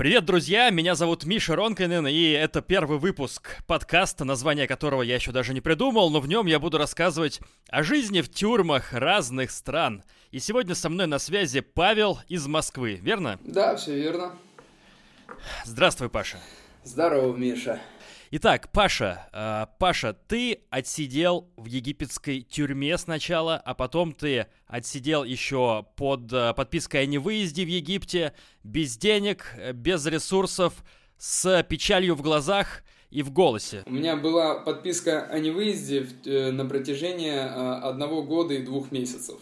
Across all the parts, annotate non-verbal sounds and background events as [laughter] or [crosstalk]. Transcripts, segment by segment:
Привет, друзья! Меня зовут Миша Ронкинен, и это первый выпуск подкаста, название которого я еще даже не придумал, но в нем я буду рассказывать о жизни в тюрьмах разных стран. И сегодня со мной на связи Павел из Москвы, верно? Да, все верно. Здравствуй, Паша. Здорово, Миша. Итак, Паша, э, Паша, ты отсидел в египетской тюрьме сначала, а потом ты отсидел еще под э, подпиской о невыезде в Египте, без денег, без ресурсов, с печалью в глазах и в голосе. У меня была подписка о невыезде э, на протяжении э, одного года и двух месяцев.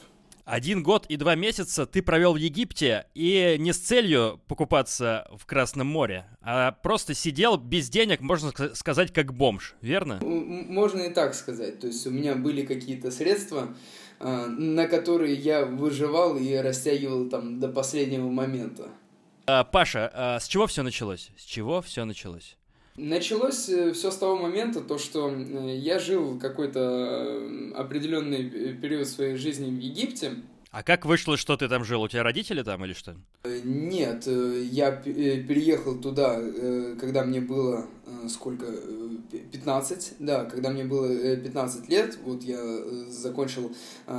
Один год и два месяца ты провел в Египте и не с целью покупаться в Красном море, а просто сидел без денег, можно сказать, как бомж, верно? Можно и так сказать. То есть у меня были какие-то средства, а, на которые я выживал и растягивал там до последнего момента. А, Паша, а с чего все началось? С чего все началось? Началось э, все с того момента, то, что э, я жил какой-то э, определенный период своей жизни в Египте. А как вышло, что ты там жил? У тебя родители там или что? Нет, я переехал туда, когда мне было сколько? 15, да, когда мне было 15 лет, вот я закончил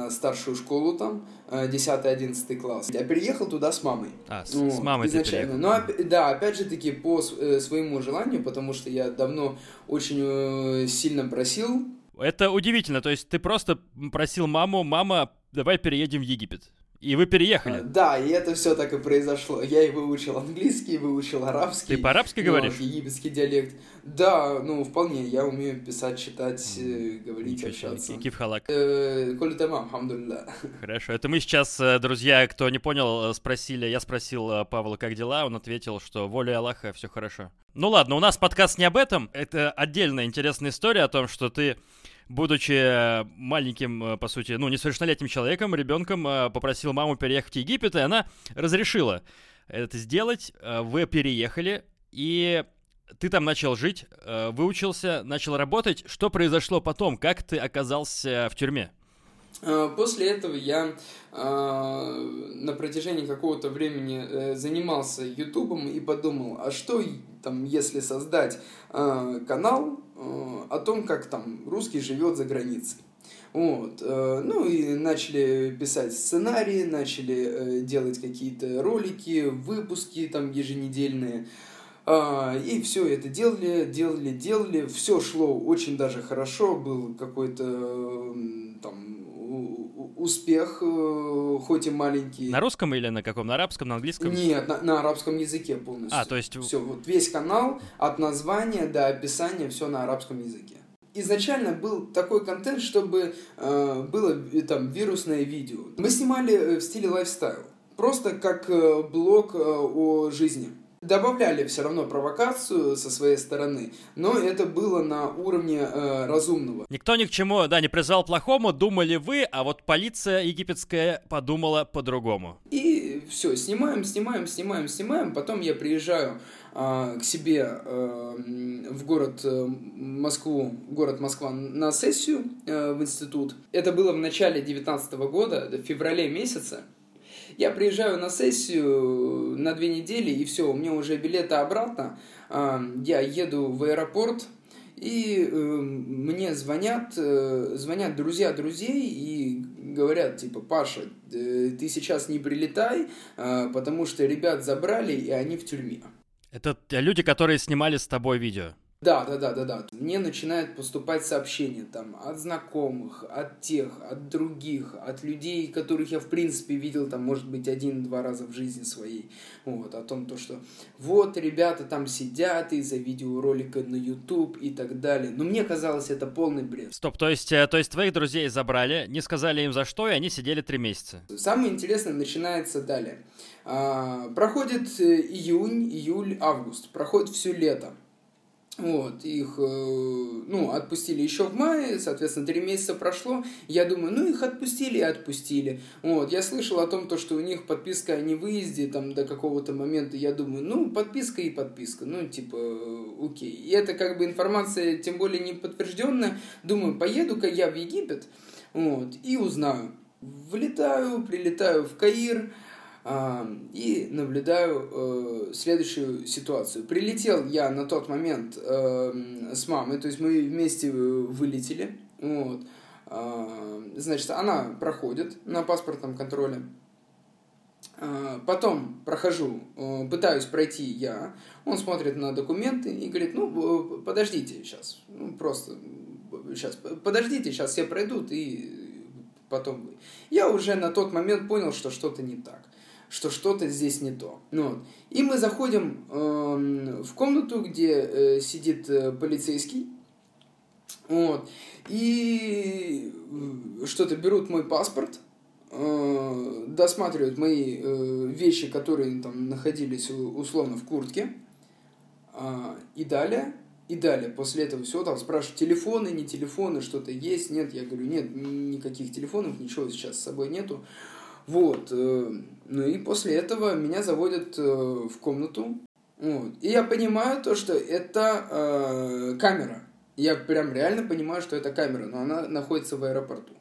старшую школу там, 10-11 класс. Я переехал туда с мамой. А, с, ну, с мамой изначально. Но, да, опять же таки, по своему желанию, потому что я давно очень сильно просил. Это удивительно, то есть ты просто просил маму, мама, давай переедем в Египет. И вы переехали. А, да, и это все так и произошло. Я и выучил английский, выучил арабский. Ты по-арабски говоришь? Египетский диалект. Да, ну, вполне. Я умею писать, читать, mm. говорить, Ничего общаться. Кифхалак. Э, Коли тамам, хамдулля. [laughs] Хорошо. Это мы сейчас, э, друзья, кто не понял, спросили. Я спросил Павла, как дела. Он ответил, что воля Аллаха, все хорошо. Ну ладно, у нас подкаст не об этом. Это отдельная интересная история о том, что ты будучи э, маленьким, э, по сути, ну, несовершеннолетним человеком, ребенком, э, попросил маму переехать в Египет, и она разрешила это сделать. Вы переехали, и ты там начал жить, выучился, начал работать. Что произошло потом? Как ты оказался в тюрьме? После этого я на протяжении какого-то времени занимался Ютубом и подумал, а что там, если создать канал, Э, о том, как там русский живет за границей. Вот. Э, ну и начали писать сценарии, начали э, делать какие-то ролики, выпуски там еженедельные. И все это делали, делали, делали. Все шло очень даже хорошо. Был какой-то успех, хоть и маленький. На русском или на каком? На арабском, на английском? Нет, на, на арабском языке полностью. А, то есть... Все, вот весь канал, от названия до описания, все на арабском языке. Изначально был такой контент, чтобы э, было э, там вирусное видео. Мы снимали э, в стиле лайфстайл. Просто как э, блог э, о жизни. Добавляли все равно провокацию со своей стороны, но это было на уровне э, разумного. Никто ни к чему, да, не призвал плохому, думали вы, а вот полиция египетская подумала по-другому. И все, снимаем, снимаем, снимаем, снимаем. Потом я приезжаю э, к себе э, в город э, Москву, город Москва на сессию э, в институт. Это было в начале 2019 года, в феврале месяце. Я приезжаю на сессию на две недели, и все, у меня уже билеты обратно. А, я еду в аэропорт, и э, мне звонят, э, звонят друзья друзей и говорят, типа, Паша, э, ты сейчас не прилетай, потому что ребят забрали, и они в тюрьме. Это люди, которые снимали с тобой видео? Да, да, да, да, да. Мне начинают поступать сообщения там от знакомых, от тех, от других, от людей, которых я в принципе видел там, может быть, один-два раза в жизни своей. Вот, о том, то, что вот ребята там сидят из-за видеоролика на YouTube и так далее. Но мне казалось, это полный бред. Стоп, то есть, э, то есть твоих друзей забрали, не сказали им за что, и они сидели три месяца? Самое интересное начинается далее. А, проходит э, июнь, июль, август. Проходит все лето. Вот, их, э, ну, отпустили еще в мае, соответственно, три месяца прошло. Я думаю, ну, их отпустили и отпустили. Вот, я слышал о том, то, что у них подписка о невыезде там до какого-то момента. Я думаю, ну, подписка и подписка, ну, типа, окей. И это как бы информация, тем более не подтвержденная. Думаю, поеду-ка я в Египет, вот, и узнаю. Влетаю, прилетаю в Каир, и наблюдаю э, следующую ситуацию. Прилетел я на тот момент э, с мамой, то есть мы вместе вылетели. Вот. Значит, она проходит на паспортном контроле. Потом прохожу, э, пытаюсь пройти я. Он смотрит на документы и говорит, ну, подождите сейчас. Ну, просто сейчас, подождите, сейчас все пройдут и потом вы. Я уже на тот момент понял, что что-то не так что что-то здесь не то. Ну, вот. И мы заходим э, в комнату, где э, сидит э, полицейский. Вот. И э, что-то берут мой паспорт, э, досматривают мои э, вещи, которые там находились условно в куртке. Э, и далее и далее, после этого все, там спрашивают, телефоны, не телефоны, что-то есть, нет. Я говорю, нет, никаких телефонов, ничего сейчас с собой нету. Вот. Э, ну и после этого меня заводят э, в комнату. Вот. И я понимаю то, что это э, камера. Я прям реально понимаю, что это камера, но она находится в аэропорту.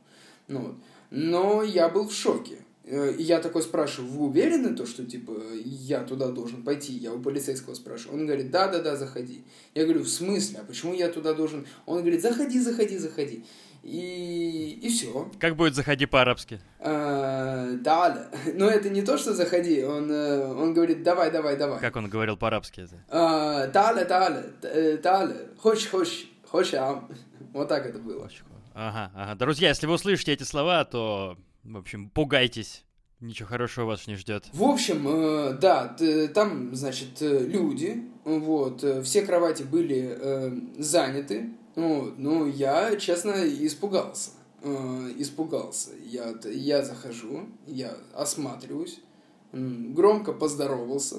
Ну, вот. Но я был в шоке. Э, и я такой спрашиваю, вы уверены, то, что, типа, я туда должен пойти? Я у полицейского спрашиваю. Он говорит, да-да-да, заходи. Я говорю, в смысле? А почему я туда должен? Он говорит, заходи, заходи, заходи. И, и все. Как будет «заходи» по-арабски? А, да, но это не то, что «заходи», он, э, он говорит «давай, давай, давай». Как он говорил по-арабски это? Дале, дале, дале, хочешь, хочешь, хочешь, а вот так это было. Ага, ага. Друзья, если вы услышите эти слова, то, в общем, пугайтесь. Ничего хорошего вас не ждет. В общем, э, да, там, значит, э, люди, вот, все кровати были э, заняты, вот, ну, я, честно, испугался. Э, испугался. Я, я захожу, я осматриваюсь, громко поздоровался,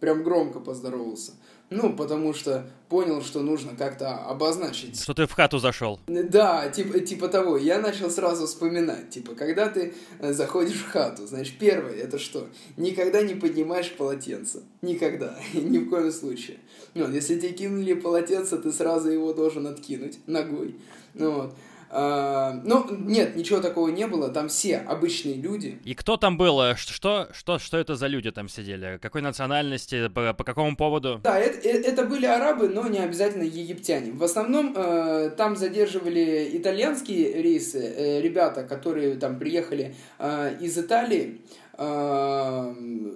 прям громко поздоровался. Ну, потому что понял, что нужно как-то обозначить. Что ты в хату зашел. Да, типа, типа того. Я начал сразу вспоминать. Типа, когда ты э, заходишь в хату, значит, первое, это что? Никогда не поднимаешь полотенце. Никогда. [laughs] Ни в коем случае. Ну, если тебе кинули полотенце, ты сразу его должен откинуть ногой. Ну, вот. А, ну, нет, ничего такого не было. Там все обычные люди. И кто там был? Э, что, что, что это за люди там сидели? Какой национальности? По, по какому поводу? Да, это, э, это были арабы, но не обязательно египтяне. В основном э, там задерживали итальянские рейсы, э, ребята, которые там приехали э, из Италии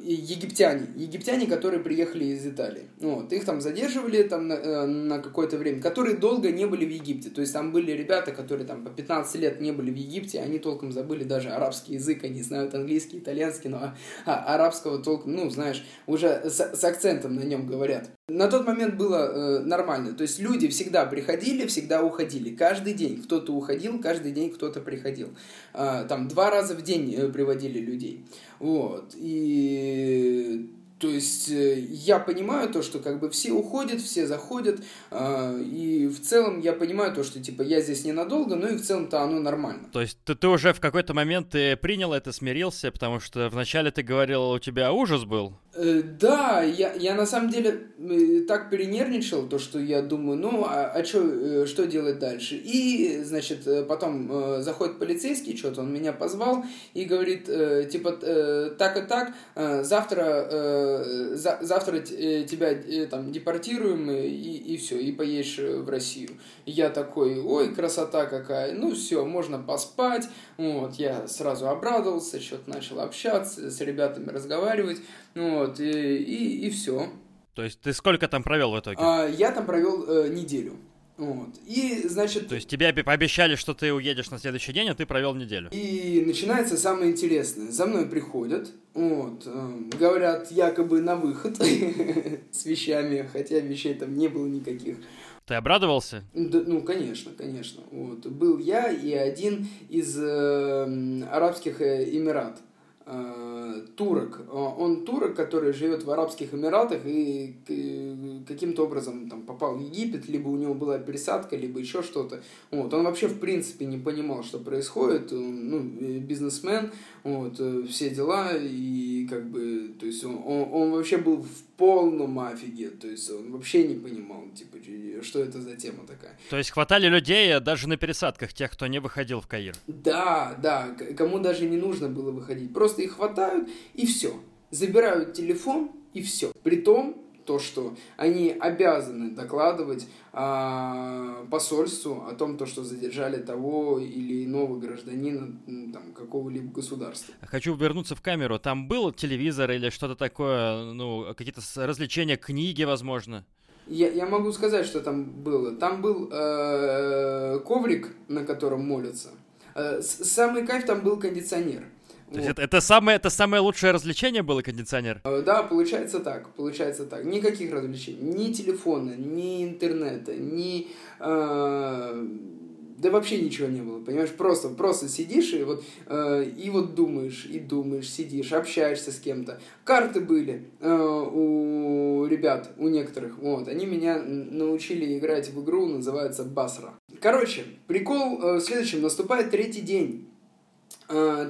египтяне, египтяне, которые приехали из Италии. Вот, их там задерживали там на, э, на какое-то время, которые долго не были в Египте. То есть там были ребята, которые там по 15 лет не были в Египте, они толком забыли даже арабский язык, они знают английский, итальянский, но а, а, арабского толком, ну, знаешь, уже с, с акцентом на нем говорят. На тот момент было э, нормально. То есть люди всегда приходили, всегда уходили. Каждый день кто-то уходил, каждый день кто-то приходил. Э, там два раза в день э, приводили людей. Вот. И то есть э, я понимаю то, что как бы все уходят, все заходят, э, и в целом я понимаю то, что типа я здесь ненадолго, но и в целом-то оно нормально. То есть ты, ты уже в какой-то момент ты принял это, смирился, потому что вначале ты говорил, у тебя ужас был? Э, да, я, я на самом деле э, так перенервничал, то, что я думаю, ну, а, а чё, э, что делать дальше? И, значит, потом э, заходит полицейский, что-то он меня позвал и говорит, э, типа, э, так и так, э, завтра, э, за, завтра тебя э, там депортируем и, и все, и поедешь в Россию. И я такой, ой, красота какая, ну все, можно поспать. Вот, я сразу обрадовался, что-то начал общаться, с ребятами разговаривать. Вот, и, и, и все. То есть ты сколько там провел в итоге? А, я там провел э, неделю. Вот. И, значит... То есть тебе пообещали, что ты уедешь на следующий день, а ты провел неделю. И начинается самое интересное. За мной приходят, вот, э, говорят якобы на выход [laughs] с вещами, хотя вещей там не было никаких. Ты обрадовался? Да, ну, конечно, конечно. Вот. Был я и один из э, Арабских э, Эмират э, турок. Он турок, который живет в Арабских Эмиратах и каким-то образом там попал в Египет, либо у него была пересадка, либо еще что-то. Вот. Он вообще в принципе не понимал, что происходит. Он, ну, бизнесмен, вот, э, все дела, и как бы, то есть он, он, он вообще был в полном афиге, то есть он вообще не понимал, типа, что это за тема такая. То есть хватали людей даже на пересадках, тех, кто не выходил в Каир? Да, да, кому даже не нужно было выходить, просто их хватают, и все. забирают телефон и все. При том, то, что они обязаны докладывать а, посольству о том, то, что задержали того или иного гражданина там, какого-либо государства. Хочу вернуться в камеру. Там был телевизор или что-то такое, ну, какие-то развлечения, книги, возможно? Я, я могу сказать, что там было. Там был э, коврик, на котором молятся. Э, самый кайф там был кондиционер. То есть это, это, самое, это самое лучшее развлечение было кондиционер? Э, да, получается так, получается так. Никаких развлечений, ни телефона, ни интернета, ни... Э, да вообще ничего не было, понимаешь? Просто, просто сидишь и вот, э, и вот думаешь, и думаешь, сидишь, общаешься с кем-то. Карты были э, у ребят, у некоторых, вот. Они меня научили играть в игру, называется Басра. Короче, прикол э, в следующем. Наступает третий день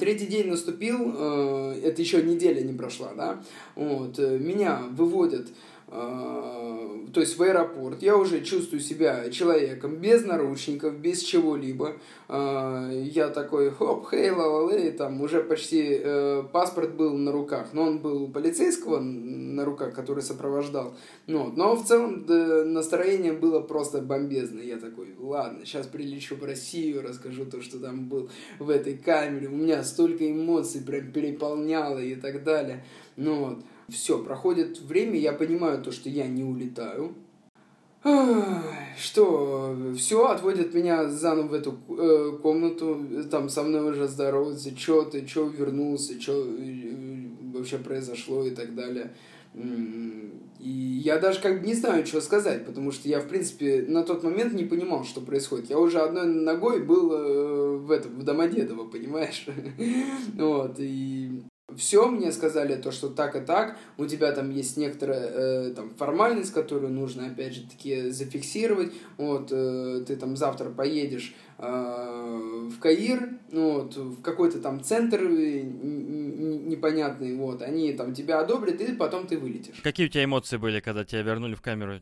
третий день наступил, э, это еще неделя не прошла, да, вот, э, меня выводят то есть в аэропорт, я уже чувствую себя человеком без наручников, без чего-либо. Я такой, хоп, хей, ла ла там уже почти паспорт был на руках, но он был полицейского на руках, который сопровождал. Ну, но в целом настроение было просто бомбезное. Я такой, ладно, сейчас прилечу в Россию, расскажу то, что там был в этой камере. У меня столько эмоций прям переполняло и так далее. Ну вот. Все, проходит время, я понимаю то, что я не улетаю. Что, все, отводят меня заново в эту э, комнату, там со мной уже здороваются, что ты, что вернулся, что э, вообще произошло и так далее. И я даже как бы не знаю, что сказать, потому что я, в принципе, на тот момент не понимал, что происходит. Я уже одной ногой был э, в этом, в Домодедово, понимаешь? [laughs] Вот, и все, мне сказали то, что так и так, у тебя там есть некоторая э, там формальность, которую нужно, опять же, таки зафиксировать, вот, э, ты там завтра поедешь э, в Каир, ну, вот, в какой-то там центр э, непонятный, вот, они там тебя одобрят, и потом ты вылетишь. Какие у тебя эмоции были, когда тебя вернули в камеру?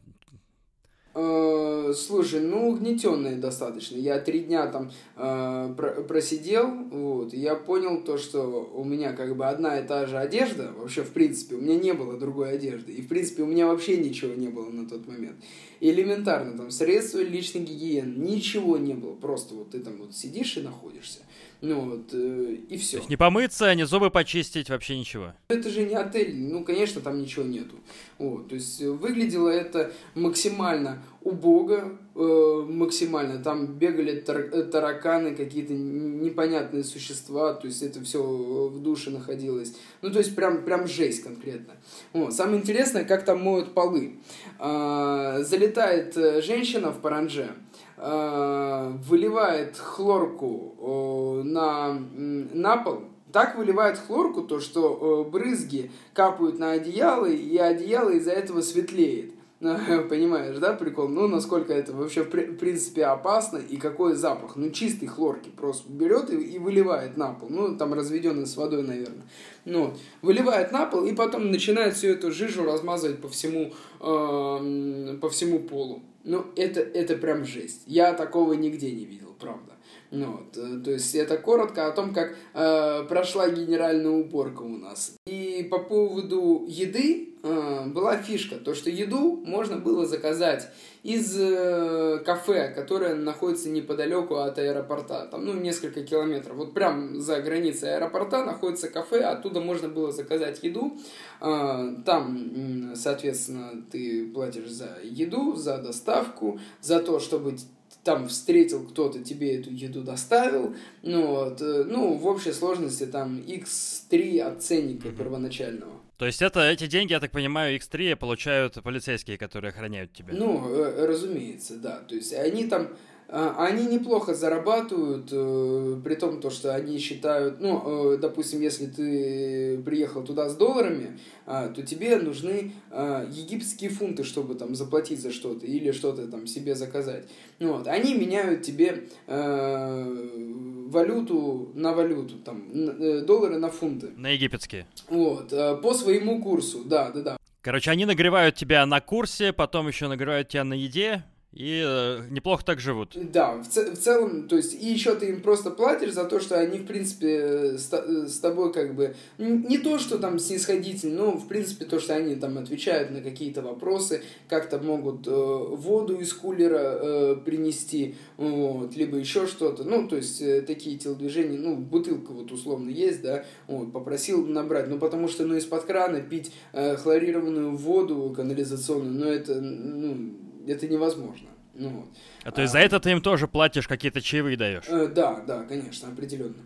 Э, слушай, ну, угнетенные достаточно. Я три дня там э, про просидел, вот, и я понял то, что у меня как бы одна и та же одежда, вообще, в принципе, у меня не было другой одежды, и, в принципе, у меня вообще ничего не было на тот момент. Элементарно, там, средства личной гигиены, ничего не было, просто вот ты там вот сидишь и находишься. Ну вот, э, и все. То есть не помыться, не зубы почистить, вообще ничего. Это же не отель, ну, конечно, там ничего нету. Вот, то есть выглядело это максимально убого, э, максимально. Там бегали тар э, тараканы, какие-то непонятные существа, то есть это все в душе находилось. Ну, то есть прям, прям жесть конкретно. Вот. Самое интересное, как там моют полы. Э, залетает э, женщина в паранже, Э, выливает хлорку на, на пол, так выливает хлорку, то что э, брызги капают на одеяло, и одеяло из-за этого светлеет. [laughs] Понимаешь, да, прикол? Ну, насколько это вообще в принципе опасно и какой запах. Ну, чистый хлорки просто берет и, и выливает на пол. Ну, там разведенный с водой, наверное. Ну, выливает на пол и потом начинает всю эту жижу размазывать по всему, э, по всему полу. Ну, это, это прям жесть. Я такого нигде не видел, правда. Ну, вот, э, то есть это коротко о том, как э, прошла генеральная уборка у нас. И по поводу еды э, была фишка, то что еду можно было заказать из э, кафе, которое находится неподалеку от аэропорта, там, ну, несколько километров. Вот прям за границей аэропорта находится кафе, оттуда можно было заказать еду. Э, там, соответственно, ты платишь за еду, за доставку, за то, чтобы там встретил кто-то, тебе эту еду доставил, ну вот, э, ну, в общей сложности там x3 от ценника mm-hmm. первоначального. То есть это эти деньги, я так понимаю, X3 получают полицейские, которые охраняют тебя? Ну, э, разумеется, да. То есть они там они неплохо зарабатывают, э, при том, то, что они считают, ну, э, допустим, если ты приехал туда с долларами, э, то тебе нужны э, египетские фунты, чтобы там заплатить за что-то или что-то там себе заказать. Ну, вот. Они меняют тебе э, валюту на валюту, там, доллары на фунты. На египетские. Вот, по своему курсу, да, да, да. Короче, они нагревают тебя на курсе, потом еще нагревают тебя на еде, и э, неплохо так живут. Да, в, ц- в целом, то есть, и еще ты им просто платишь за то, что они, в принципе, с, с тобой как бы, не то, что там снисходительно, но, в принципе, то, что они там отвечают на какие-то вопросы, как-то могут э, воду из кулера э, принести, вот, либо еще что-то, ну, то есть, э, такие телодвижения, ну, бутылка вот условно есть, да, вот, попросил набрать, ну, потому что, ну, из-под крана пить э, хлорированную воду канализационную, ну, это, ну, это невозможно. Ну, вот. А то есть а, за это ты им тоже платишь, какие-то чаевые даешь? Э, да, да, конечно, определенно.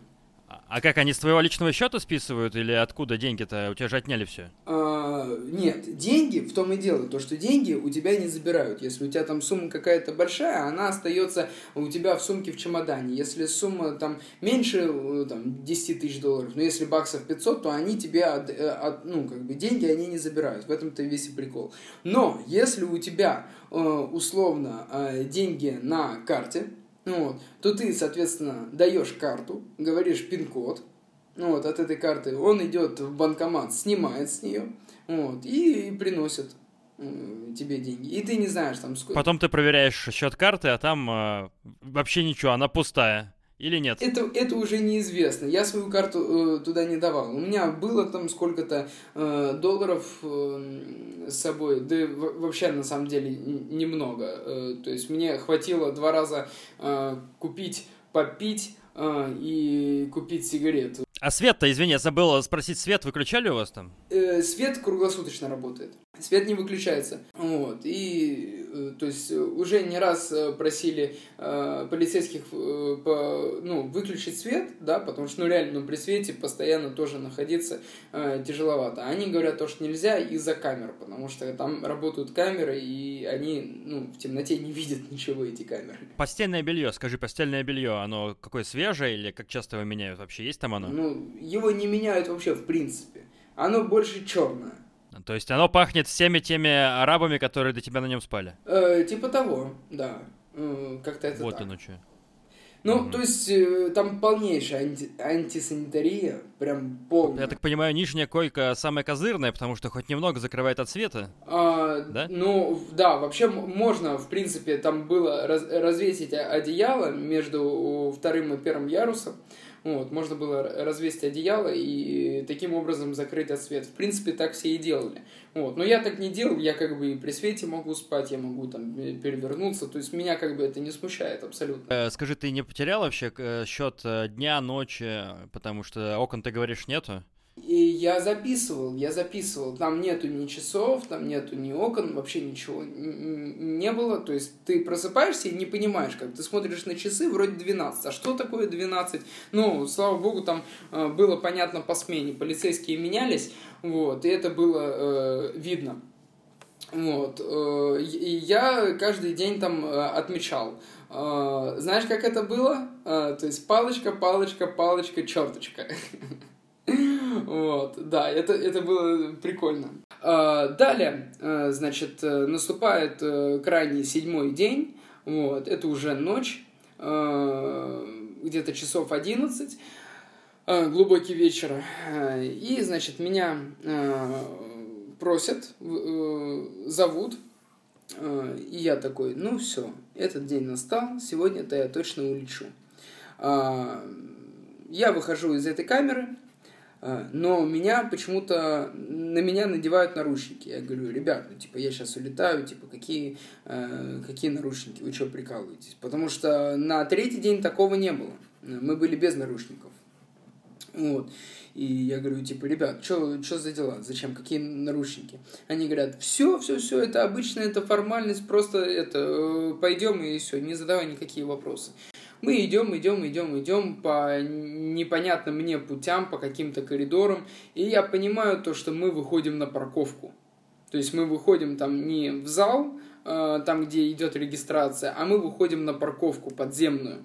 А как, они с твоего личного счета списывают или откуда деньги-то? У тебя же отняли все. А, нет, деньги в том и дело, то, что деньги у тебя не забирают. Если у тебя там сумма какая-то большая, она остается у тебя в сумке в чемодане. Если сумма там меньше э, там, 10 тысяч долларов, но если баксов 500, то они тебе, от, э, от, ну, как бы деньги они не забирают. В этом-то весь и прикол. Но если у тебя условно деньги на карте, ну, вот, то ты, соответственно, даешь карту, говоришь пин-код, ну, вот, от этой карты, он идет в банкомат, снимает с нее, вот, и приносит тебе деньги. И ты не знаешь там сколько. Потом ты проверяешь счет карты, а там э, вообще ничего, она пустая. Или нет? Это, это уже неизвестно. Я свою карту э, туда не давал. У меня было там сколько-то э, долларов э, с собой. Да вообще на самом деле немного. Э, то есть мне хватило два раза э, купить, попить э, и купить сигарету. А свет-то, извини, я забыл спросить, свет выключали у вас там? Э, свет круглосуточно работает. Свет не выключается. Вот. И, э, то есть, уже не раз э, просили э, полицейских э, по, ну, выключить свет, да, потому что, ну, реально, ну, при свете постоянно тоже находиться э, тяжеловато. Они говорят то, что нельзя из-за камер, потому что там работают камеры, и они, ну, в темноте не видят [laughs] ничего, эти камеры. Постельное белье, скажи, постельное белье, оно какое свежее или как часто его меняют вообще? Есть там оно? Ну, его не меняют вообще в принципе. Оно больше черное. То есть оно пахнет всеми теми арабами, которые до тебя на нем спали? Э, типа того, да. Как-то это Вот так. оно что. Ну, угу. то есть э, там полнейшая анти антисанитария, прям полная. Я так понимаю, нижняя койка самая козырная, потому что хоть немного закрывает от света. А, да? Ну, да, вообще можно, в принципе, там было раз развесить одеяло между вторым и первым ярусом. Вот, можно было развесить одеяло и таким образом закрыть от света. В принципе, так все и делали. Вот. Но я так не делал, я как бы и при свете могу спать, я могу там перевернуться, то есть меня как бы это не смущает абсолютно. Э, скажи, ты не потерял вообще э, счет э, дня, ночи, потому что окон, ты говоришь, нету? И я записывал, я записывал. Там нету ни часов, там нету ни окон, вообще ничего не было. То есть ты просыпаешься и не понимаешь, как ты смотришь на часы, вроде 12. А что такое 12? Ну, слава богу, там э, было понятно по смене. Полицейские менялись, вот, и это было э, видно. Вот. Э, и я каждый день там э, отмечал. Э, знаешь, как это было? Э, то есть палочка, палочка, палочка, черточка. [laughs] Вот, да, это, это было прикольно. А, далее, а, значит, э, наступает э, крайний седьмой день, вот, это уже ночь, а, где-то часов 11, глубокий вечер, и, значит, меня просят, э, зовут, и я такой, ну все, этот день настал, сегодня-то я точно улечу. Я выхожу из этой камеры, а, но меня почему-то, на меня надевают наручники. Я говорю, ребят, ну, типа, я сейчас улетаю, типа, какие, э, какие наручники, вы что, прикалываетесь? Потому что на третий день такого не было. Мы были без наручников. Вот. И я говорю, типа, ребят, что за дела? Зачем? Какие наручники? Они говорят, все, все, все, это обычно, это формальность, просто это, э, пойдем и все, не задавай никакие вопросы. Мы идем, идем, идем, идем по непонятным мне путям, по каким-то коридорам, и я понимаю то, что мы выходим на парковку. То есть мы выходим там не в зал, э, там, где идет регистрация, а мы выходим на парковку подземную.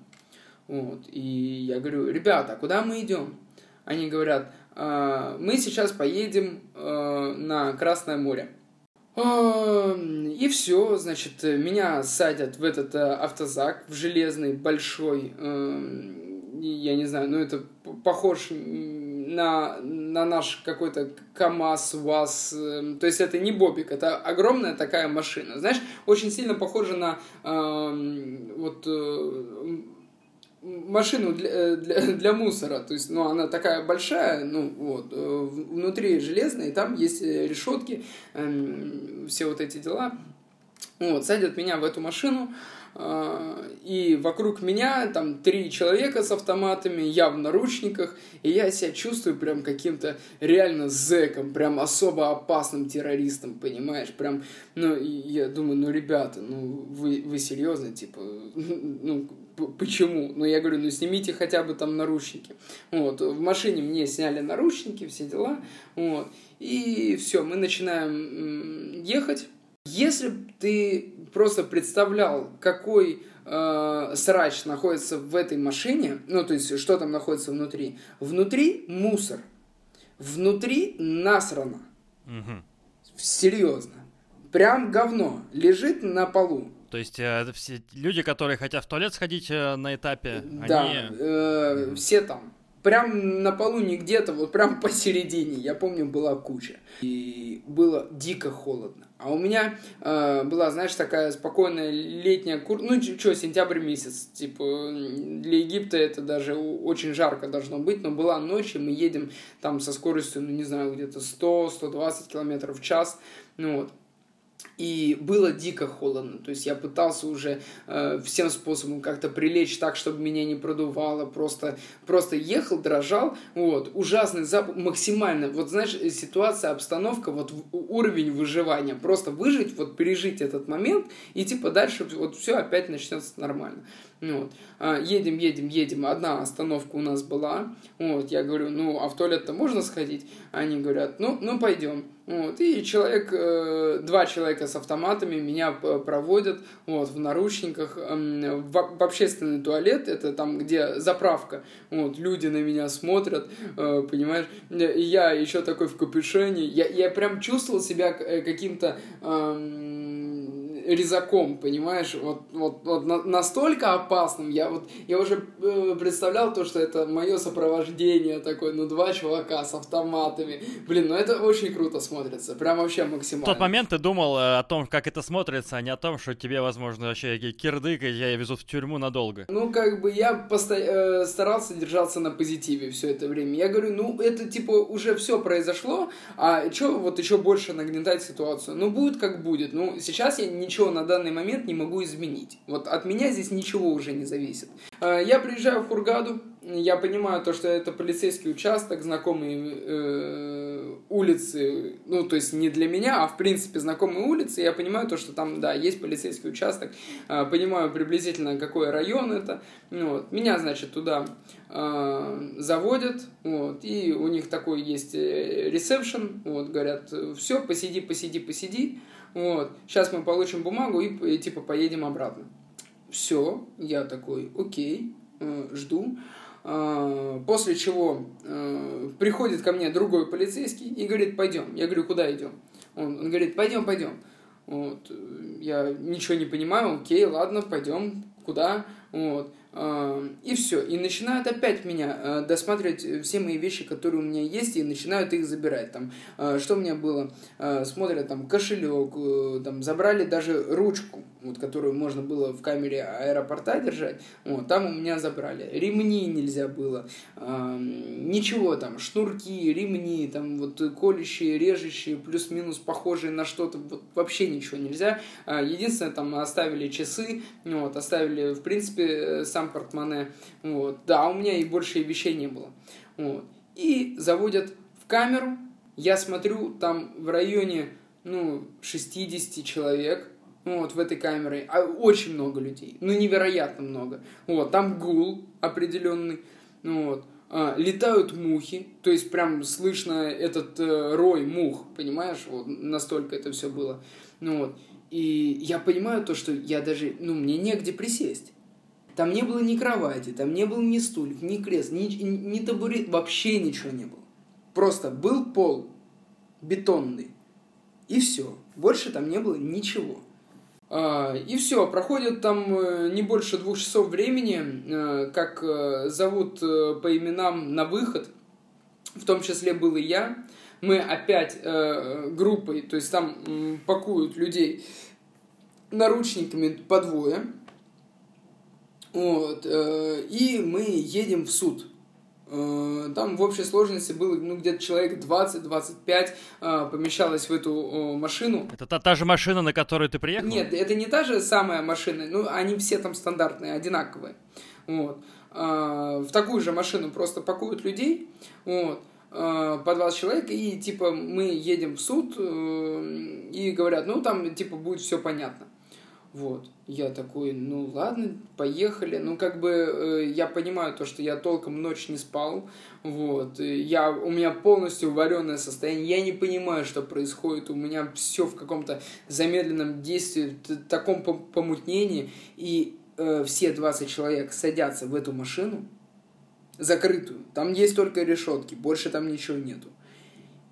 Вот. И я говорю, ребята, куда мы идем? Они говорят, «Э, мы сейчас поедем э, на Красное море. И все, значит, меня садят в этот э, автозак, в железный, большой, эм, я не знаю, ну это похож на, на наш какой-то КАМАЗ, УАЗ. Э, то есть это не Бобик, это огромная такая машина. Знаешь, очень сильно похожа на э, вот э, машину для, э, для, [laughs] для мусора. То есть, ну, она такая большая, ну, вот, э, внутри железная, и там есть решетки, э, все вот эти дела. Вот, садят меня в эту машину, и вокруг меня там три человека с автоматами, я в наручниках, и я себя чувствую прям каким-то реально зэком, прям особо опасным террористом, понимаешь? Прям, ну, я думаю, ну, ребята, ну, вы, вы серьезно, типа, [laughs] ну, почему? Ну, я говорю, ну, снимите хотя бы там наручники. Вот, в машине мне сняли наручники, все дела, вот, и все, мы начинаем ехать, если ты просто представлял, какой э, срач находится в этой машине, ну, то есть, что там находится внутри, внутри мусор, внутри насрано. Угу. Серьезно. Прям говно лежит на полу. То есть э, все люди, которые хотят в туалет сходить э, на этапе, да, они... э, все там. Прям на полу не где-то, вот прям [laughs] посередине. Я помню, была куча. И было дико холодно. А у меня э, была, знаешь, такая спокойная летняя кур... Ну, что, сентябрь месяц. Типа, для Египта это даже очень жарко должно быть. Но была ночь, и мы едем там со скоростью, ну, не знаю, где-то 100-120 километров в час. Ну, вот. И было дико холодно. То есть я пытался уже э, всем способом как-то прилечь так, чтобы меня не продувало. Просто, просто ехал, дрожал. Вот. Ужасный запах. Максимально. Вот знаешь, ситуация, обстановка, вот уровень выживания. Просто выжить, вот пережить этот момент. И типа дальше вот все опять начнется нормально. Вот. А, едем, едем, едем. Одна остановка у нас была. Вот. Я говорю, ну, а в туалет-то можно сходить? Они говорят, ну, ну пойдем. Вот, и человек, э, два человека с автоматами меня проводят вот, в наручниках в, общественный туалет, это там, где заправка. Вот, люди на меня смотрят, э, понимаешь? И я еще такой в капюшоне. Я, я прям чувствовал себя э, каким-то... Э, резаком, понимаешь, вот, вот, вот на, настолько опасным, я вот, я уже э, представлял то, что это мое сопровождение такое, ну, два чувака с автоматами, блин, ну, это очень круто смотрится, прям вообще максимально. В тот момент ты думал э, о том, как это смотрится, а не о том, что тебе, возможно, вообще кирдык, и тебя везут в тюрьму надолго. Ну, как бы я посто... э, старался держаться на позитиве все это время, я говорю, ну, это, типа, уже все произошло, а что вот еще больше нагнетать ситуацию, ну, будет как будет, ну, сейчас я ничего ничего на данный момент не могу изменить. Вот от меня здесь ничего уже не зависит. Э, я приезжаю в Хургаду, я понимаю то, что это полицейский участок, знакомые э, улицы, ну, то есть не для меня, а в принципе знакомые улицы, я понимаю то, что там, да, есть полицейский участок, э, понимаю приблизительно, какой район это, ну, вот. меня, значит, туда э, заводят, вот, и у них такой есть э, ресепшн, вот, говорят, все, посиди, посиди, посиди, вот, сейчас мы получим бумагу и, и типа поедем обратно. Все, я такой, окей, э, жду. Э, после чего э, приходит ко мне другой полицейский и говорит, пойдем. Я говорю, куда идем? Он, он говорит, пойдем, пойдем. Вот, я ничего не понимаю, окей, ладно, пойдем, куда? Вот. И все. И начинают опять меня э, досматривать все мои вещи, которые у меня есть, и начинают их забирать. Там, э, что у меня было? Э, смотрят там кошелек, там забрали даже ручку, вот, которую можно было в камере аэропорта держать. Вот, там у меня забрали. Ремни нельзя было. Ничего там, шнурки, ремни, там вот колющие, режущие, плюс-минус похожие на что-то. Вот, вообще ничего нельзя. Единственное, там оставили часы, вот, оставили, в принципе, сам сам портмоне. Вот. Да, у меня и больше вещей не было. Вот. И заводят в камеру. Я смотрю, там в районе ну, 60 человек, вот в этой камере, а очень много людей, ну, невероятно много. Вот, там гул определенный, вот. А, летают мухи, то есть прям слышно этот э, рой мух, понимаешь, вот настолько это все было. Ну вот, и я понимаю то, что я даже, ну, мне негде присесть. Там не было ни кровати, там не было ни стульев, ни крест, ни, ни табурет, вообще ничего не было. Просто был пол бетонный. И все. Больше там не было ничего. А, и все, проходит там э, не больше двух часов времени, э, как э, зовут по именам на выход. в том числе был и я. Мы опять группой, то есть там пакуют людей наручниками по двое. Вот, э, и мы едем в суд. Э, там в общей сложности было ну, где-то человек 20-25 э, помещалось в эту машину. Это та, та же машина, на которую ты приехал? Нет, это не та же самая машина. Ну, они все там стандартные, одинаковые. Вот. В такую же машину просто пакуют людей. Вот по 20 человек, и типа мы едем в суд, и говорят, ну там типа будет все понятно. Вот. Я такой, ну ладно, поехали. Ну, как бы э, я понимаю то, что я толком ночь не спал. Вот. Я, у меня полностью вареное состояние. Я не понимаю, что происходит. У меня все в каком-то замедленном действии, таком помутнении. И э, все 20 человек садятся в эту машину, закрытую. Там есть только решетки, больше там ничего нету.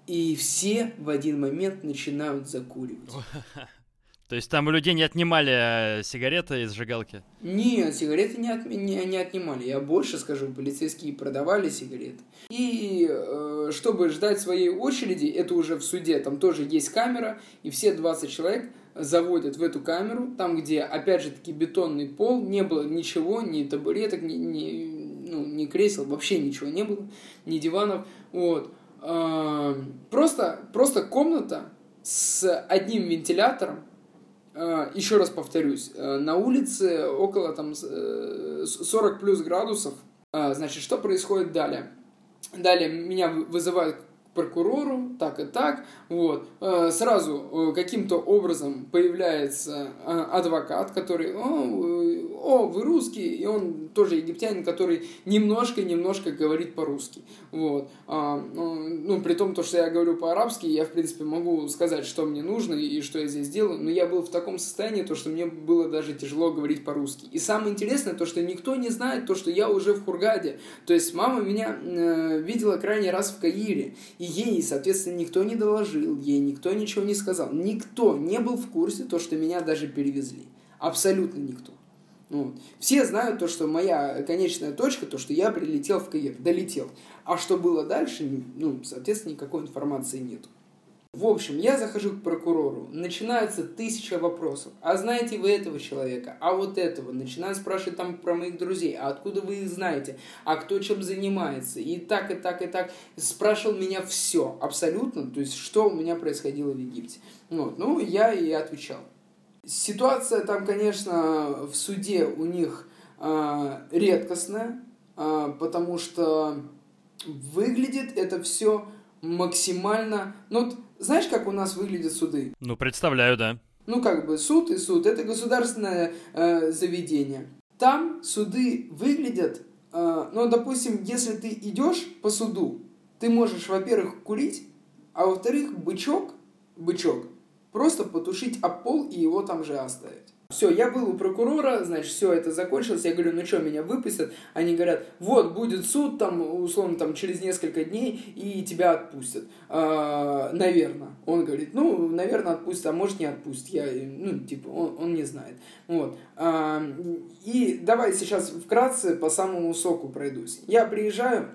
И все в один момент начинают закуривать. [laughs] То есть там у людей не отнимали э, сигареты из сжигалки? Нет, сигареты не, от, не, не отнимали. Я больше скажу, полицейские продавали сигареты. И э, чтобы ждать своей очереди, это уже в суде, там тоже есть камера, и все 20 человек заводят в эту камеру, там, где, опять же таки, бетонный пол, не было ничего, ни табуреток, ни, ни, ну, ни кресел, вообще ничего не было, ни диванов. Вот. Э, просто, просто комната с одним вентилятором, еще раз повторюсь, э, на улице около там 40 э, плюс градусов. Значит, что происходит далее? Далее меня вызывают прокурору, так и так, вот, э, сразу э, каким-то образом появляется э, адвокат, который, о, о, вы русский, и он тоже египтянин, который немножко-немножко говорит по-русски, вот, а, ну, ну, при том, то, что я говорю по-арабски, я, в принципе, могу сказать, что мне нужно и что я здесь делаю, но я был в таком состоянии, то, что мне было даже тяжело говорить по-русски. И самое интересное, то, что никто не знает, то, что я уже в Хургаде, то есть мама меня видела крайний раз в Каире, и ей, соответственно, никто не доложил, ей никто ничего не сказал. Никто не был в курсе то, что меня даже перевезли. Абсолютно никто. Вот. Все знают то, что моя конечная точка, то, что я прилетел в Каир, долетел. А что было дальше, ну, соответственно, никакой информации нету. В общем, я захожу к прокурору, начинается тысяча вопросов. А знаете вы этого человека? А вот этого? Начинаю спрашивать там про моих друзей. А откуда вы их знаете? А кто чем занимается? И так, и так, и так. Спрашивал меня все, абсолютно. То есть, что у меня происходило в Египте. Вот. Ну, я и отвечал. Ситуация там, конечно, в суде у них э, редкостная, э, потому что выглядит это все максимально... Ну, вот, знаешь, как у нас выглядят суды? Ну, представляю, да. Ну, как бы суд и суд. Это государственное э, заведение. Там суды выглядят... Э, ну, допустим, если ты идешь по суду, ты можешь, во-первых, курить, а во-вторых, бычок, бычок, просто потушить об пол и его там же оставить. Все, я был у прокурора, значит, все это закончилось. Я говорю, ну что, меня выпустят? Они говорят, вот, будет суд, там, условно, там, через несколько дней, и тебя отпустят. А, наверное. Он говорит, ну, наверное, отпустят, а может, не отпустят. Я, ну, типа, он, он не знает. Вот. А, и давай сейчас вкратце по самому соку пройдусь. Я приезжаю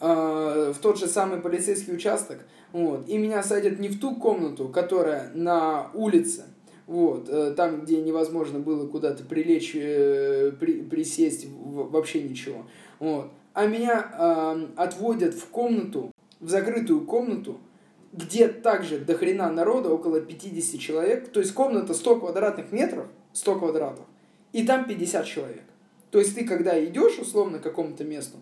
а, в тот же самый полицейский участок, вот, и меня садят не в ту комнату, которая на улице, вот, э, там, где невозможно было куда-то прилечь, э, при, присесть, вообще ничего. Вот. А меня э, отводят в комнату, в закрытую комнату, где также до хрена народа, около 50 человек, то есть комната 100 квадратных метров, 100 квадратов, и там 50 человек. То есть ты, когда идешь, условно, к какому-то месту,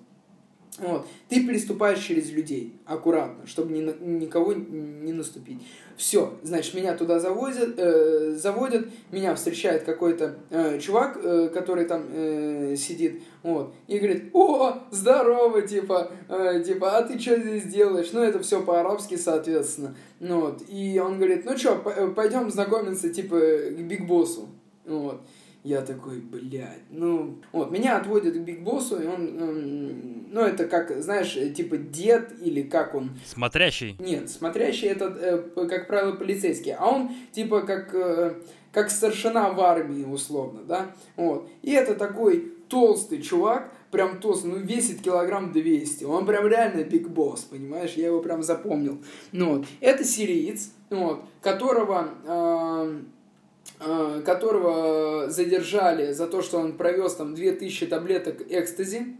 вот. Ты переступаешь через людей аккуратно, чтобы ни, никого не наступить. Все, значит, меня туда завозят, э, заводят, меня встречает какой-то э, чувак, э, который там э, сидит, вот, и говорит, о, здорово, типа, э, типа, а ты что здесь делаешь? Ну, это все по-арабски, соответственно. Ну, вот, и он говорит, ну что, пойдем знакомиться, типа, к big боссу. Вот. Я такой, блядь, ну... Вот, меня отводят к big боссу, и он, эм, ну, это как, знаешь, типа дед или как он... Смотрящий? Нет, смотрящий это, э, как правило, полицейский, а он типа как, э, как старшина в армии, условно, да, вот. И это такой толстый чувак, прям толстый, ну, весит килограмм 200. Он прям реально big boss, понимаешь? Я его прям запомнил. Ну, вот. Это сириец, вот, которого... Э, которого задержали за то, что он провез там 2000 таблеток экстази,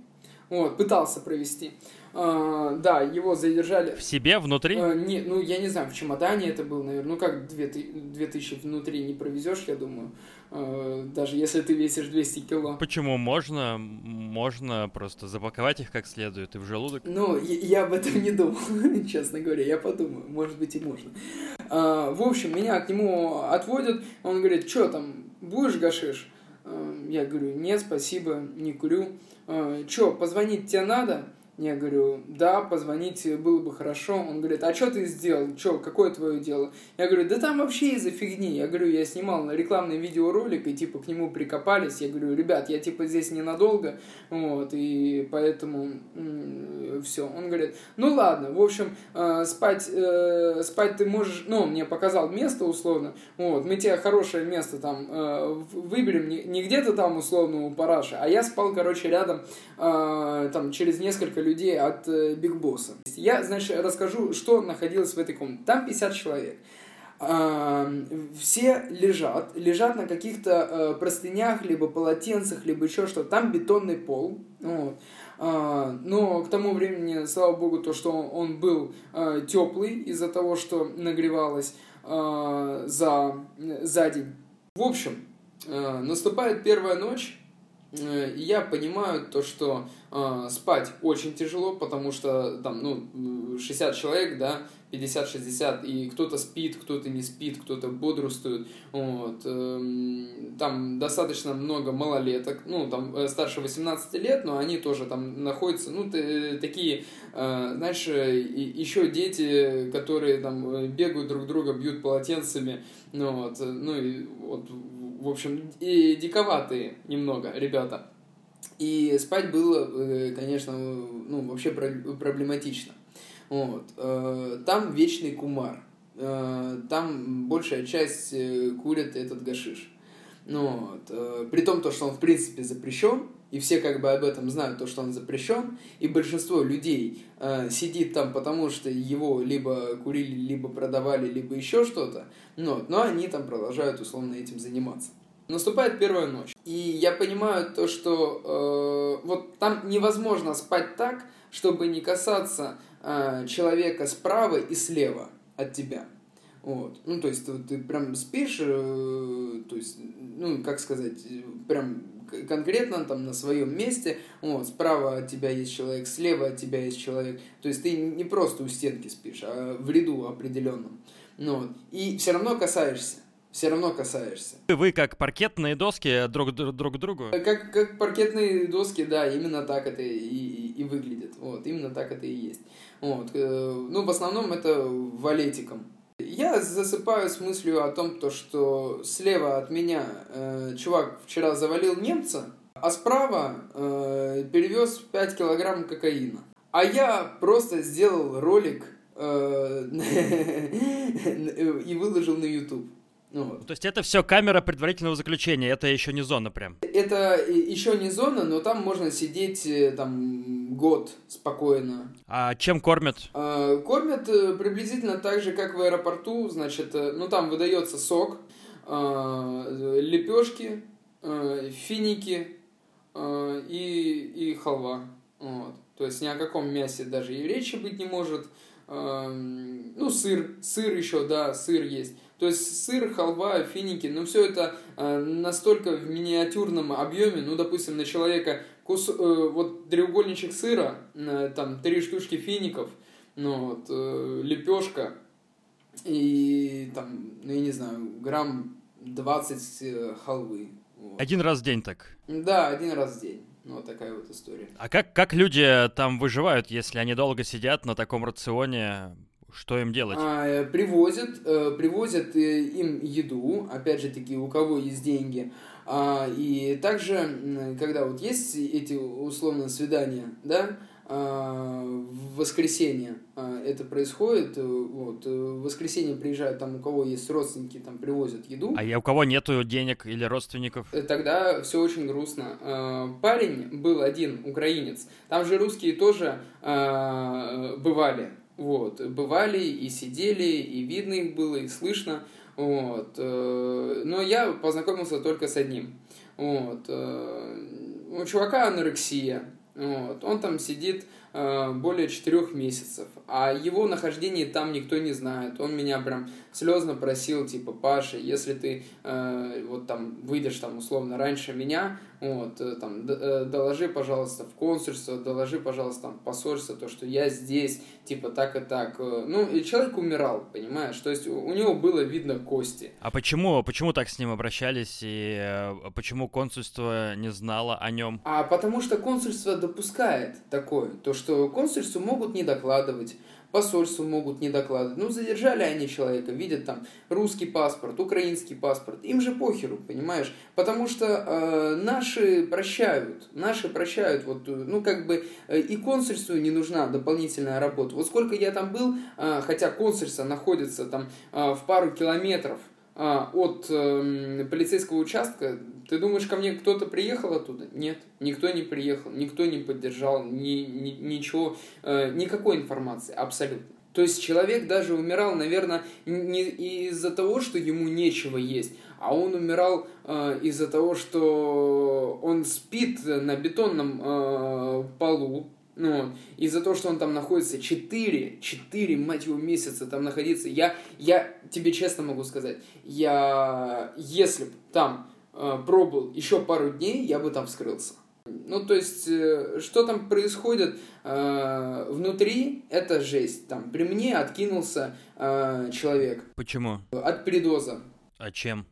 вот, пытался провести. Uh, да, его задержали. В себе, внутри? Uh, не, ну, я не знаю, в чемодане это был, наверное. Ну, как 2000 внутри не провезешь, я думаю. Uh, даже если ты весишь 200 кило. Почему? Можно, можно просто запаковать их как следует и в желудок? Ну, я, я об этом не думал, [laughs] честно говоря. Я подумаю, может быть и можно. В общем, меня к нему отводят. Он говорит, что там, будешь гашиш? Я говорю, нет, спасибо, не курю. Что, позвонить тебе надо? Я говорю, да, позвоните, было бы хорошо. Он говорит, а что ты сделал? Что, какое твое дело? Я говорю, да там вообще из-за фигни. Я говорю, я снимал рекламный видеоролик, и типа к нему прикопались. Я говорю, ребят, я типа здесь ненадолго, вот, и поэтому все. Он говорит, ну ладно, в общем, э, спать, э, спать ты можешь, ну, он мне показал место условно, вот, мы тебе хорошее место там э, выберем, не, не где-то там условно у параша, а я спал, короче, рядом, э, там, через несколько людей от э, Биг Босса. Я, значит, расскажу, что находилось в этой комнате. Там 50 человек. Все лежат, лежат на каких-то э, простынях, либо полотенцах, либо еще что-то. Там бетонный пол. Вот. А, но к тому времени, слава богу, то, что он был э, теплый из-за того, что нагревалось за, за день. В общем, наступает первая ночь, и я понимаю то, что э, спать очень тяжело, потому что там, ну, 60 человек, да, 50-60, и кто-то спит, кто-то не спит, кто-то бодрствует, вот, э, там достаточно много малолеток, ну, там, э, старше 18 лет, но они тоже там находятся, ну, т- такие, э, знаешь, э, еще дети, которые там бегают друг друга, бьют полотенцами, ну, вот, ну, и вот в общем, диковатые немного ребята. И спать было, э, конечно, ну, вообще проблематично. Вот. Э, там вечный кумар. Э, там большая часть курит этот гашиш. Ну, вот. При том, то, что он в принципе запрещен, и все как бы об этом знают, то, что он запрещен, и большинство людей э, сидит там, потому что его либо курили, либо продавали, либо еще что-то, ну, но они там продолжают условно этим заниматься. Наступает первая ночь, и я понимаю то, что э, вот там невозможно спать так, чтобы не касаться э, человека справа и слева от тебя. Вот. Ну, то есть, ты, ты прям спишь, э, то есть, ну, как сказать, прям конкретно там на своем месте, вот, справа от тебя есть человек, слева от тебя есть человек, то есть ты не просто у стенки спишь, а в ряду определенном, ну, вот, и все равно касаешься, все равно касаешься. Вы как паркетные доски друг, друг к другу? Как, как паркетные доски, да, именно так это и, и, и выглядит, вот, именно так это и есть. Вот, э, ну, в основном это валетиком, я засыпаю с мыслью о том, то, что слева от меня э, чувак вчера завалил немца, а справа э, перевез 5 килограмм кокаина. А я просто сделал ролик э, [laughs] и выложил на YouTube. Ну, вот. То есть это все камера предварительного заключения, это еще не зона прям? Это еще не зона, но там можно сидеть э, там год спокойно. А чем кормят? А, кормят э, приблизительно так же, как в аэропорту, значит, э, ну там выдается сок, а, лепешки, финики и, и халва. Вот. То есть ни о каком мясе даже и речи быть не может. Ну, сыр, сыр еще, да, сыр есть. То есть сыр, халва, финики, ну все это э, настолько в миниатюрном объеме, ну допустим на человека кус, э, вот треугольничек сыра, э, там три штучки фиников, ну вот э, лепешка и там, ну я не знаю, грамм 20 э, халвы. Вот. Один раз в день так? Да, один раз в день. Ну, вот такая вот история. А как, как люди там выживают, если они долго сидят на таком рационе? Что им делать? А, привозят, э, привозят им еду, опять же таки, у кого есть деньги. А, и также, когда вот есть эти условно свидания, да, в воскресенье это происходит. Вот. В воскресенье приезжают там, у кого есть родственники, там привозят еду. А у кого нету денег или родственников? Тогда все очень грустно. Парень был один, украинец. Там же русские тоже бывали. Вот, бывали и сидели, и видно их было, и слышно. Вот. Э, но я познакомился только с одним. Вот. Э, у чувака анорексия. Вот. Он там сидит э, более четырех месяцев. А его нахождение там никто не знает. Он меня прям слезно просил, типа, Паша, если ты э, вот там выйдешь там условно раньше меня, вот, э, там, э, доложи, пожалуйста, в консульство, доложи, пожалуйста, там, в посольство, то, что я здесь, типа, так и так. Э, ну, и человек умирал, понимаешь? То есть у него было видно кости. А почему, почему так с ним обращались, и почему консульство не знало о нем? А потому что консульство допускает такое, то, что консульству могут не докладывать, посольству могут не докладывать. Ну, задержали они человека, видят там русский паспорт, украинский паспорт. Им же похеру, понимаешь? Потому что э, наши прощают, наши прощают. Вот, э, ну, как бы э, и консульству не нужна дополнительная работа. Вот сколько я там был, э, хотя консульство находится там э, в пару километров а, от э, полицейского участка, ты думаешь, ко мне кто-то приехал оттуда? Нет, никто не приехал, никто не поддержал, ни, ни, ничего, э, никакой информации, абсолютно. То есть человек даже умирал, наверное, не из-за того, что ему нечего есть, а он умирал э, из-за того, что он спит на бетонном э, полу, ну, из-за того, что он там находится 4, 4, мать его, месяца там находиться, я, я тебе честно могу сказать, я, если бы там пробыл еще пару дней, я бы там вскрылся. Ну, то есть, э, что там происходит э, внутри, это жесть. Там при мне откинулся э, человек. Почему? От передоза. А чем?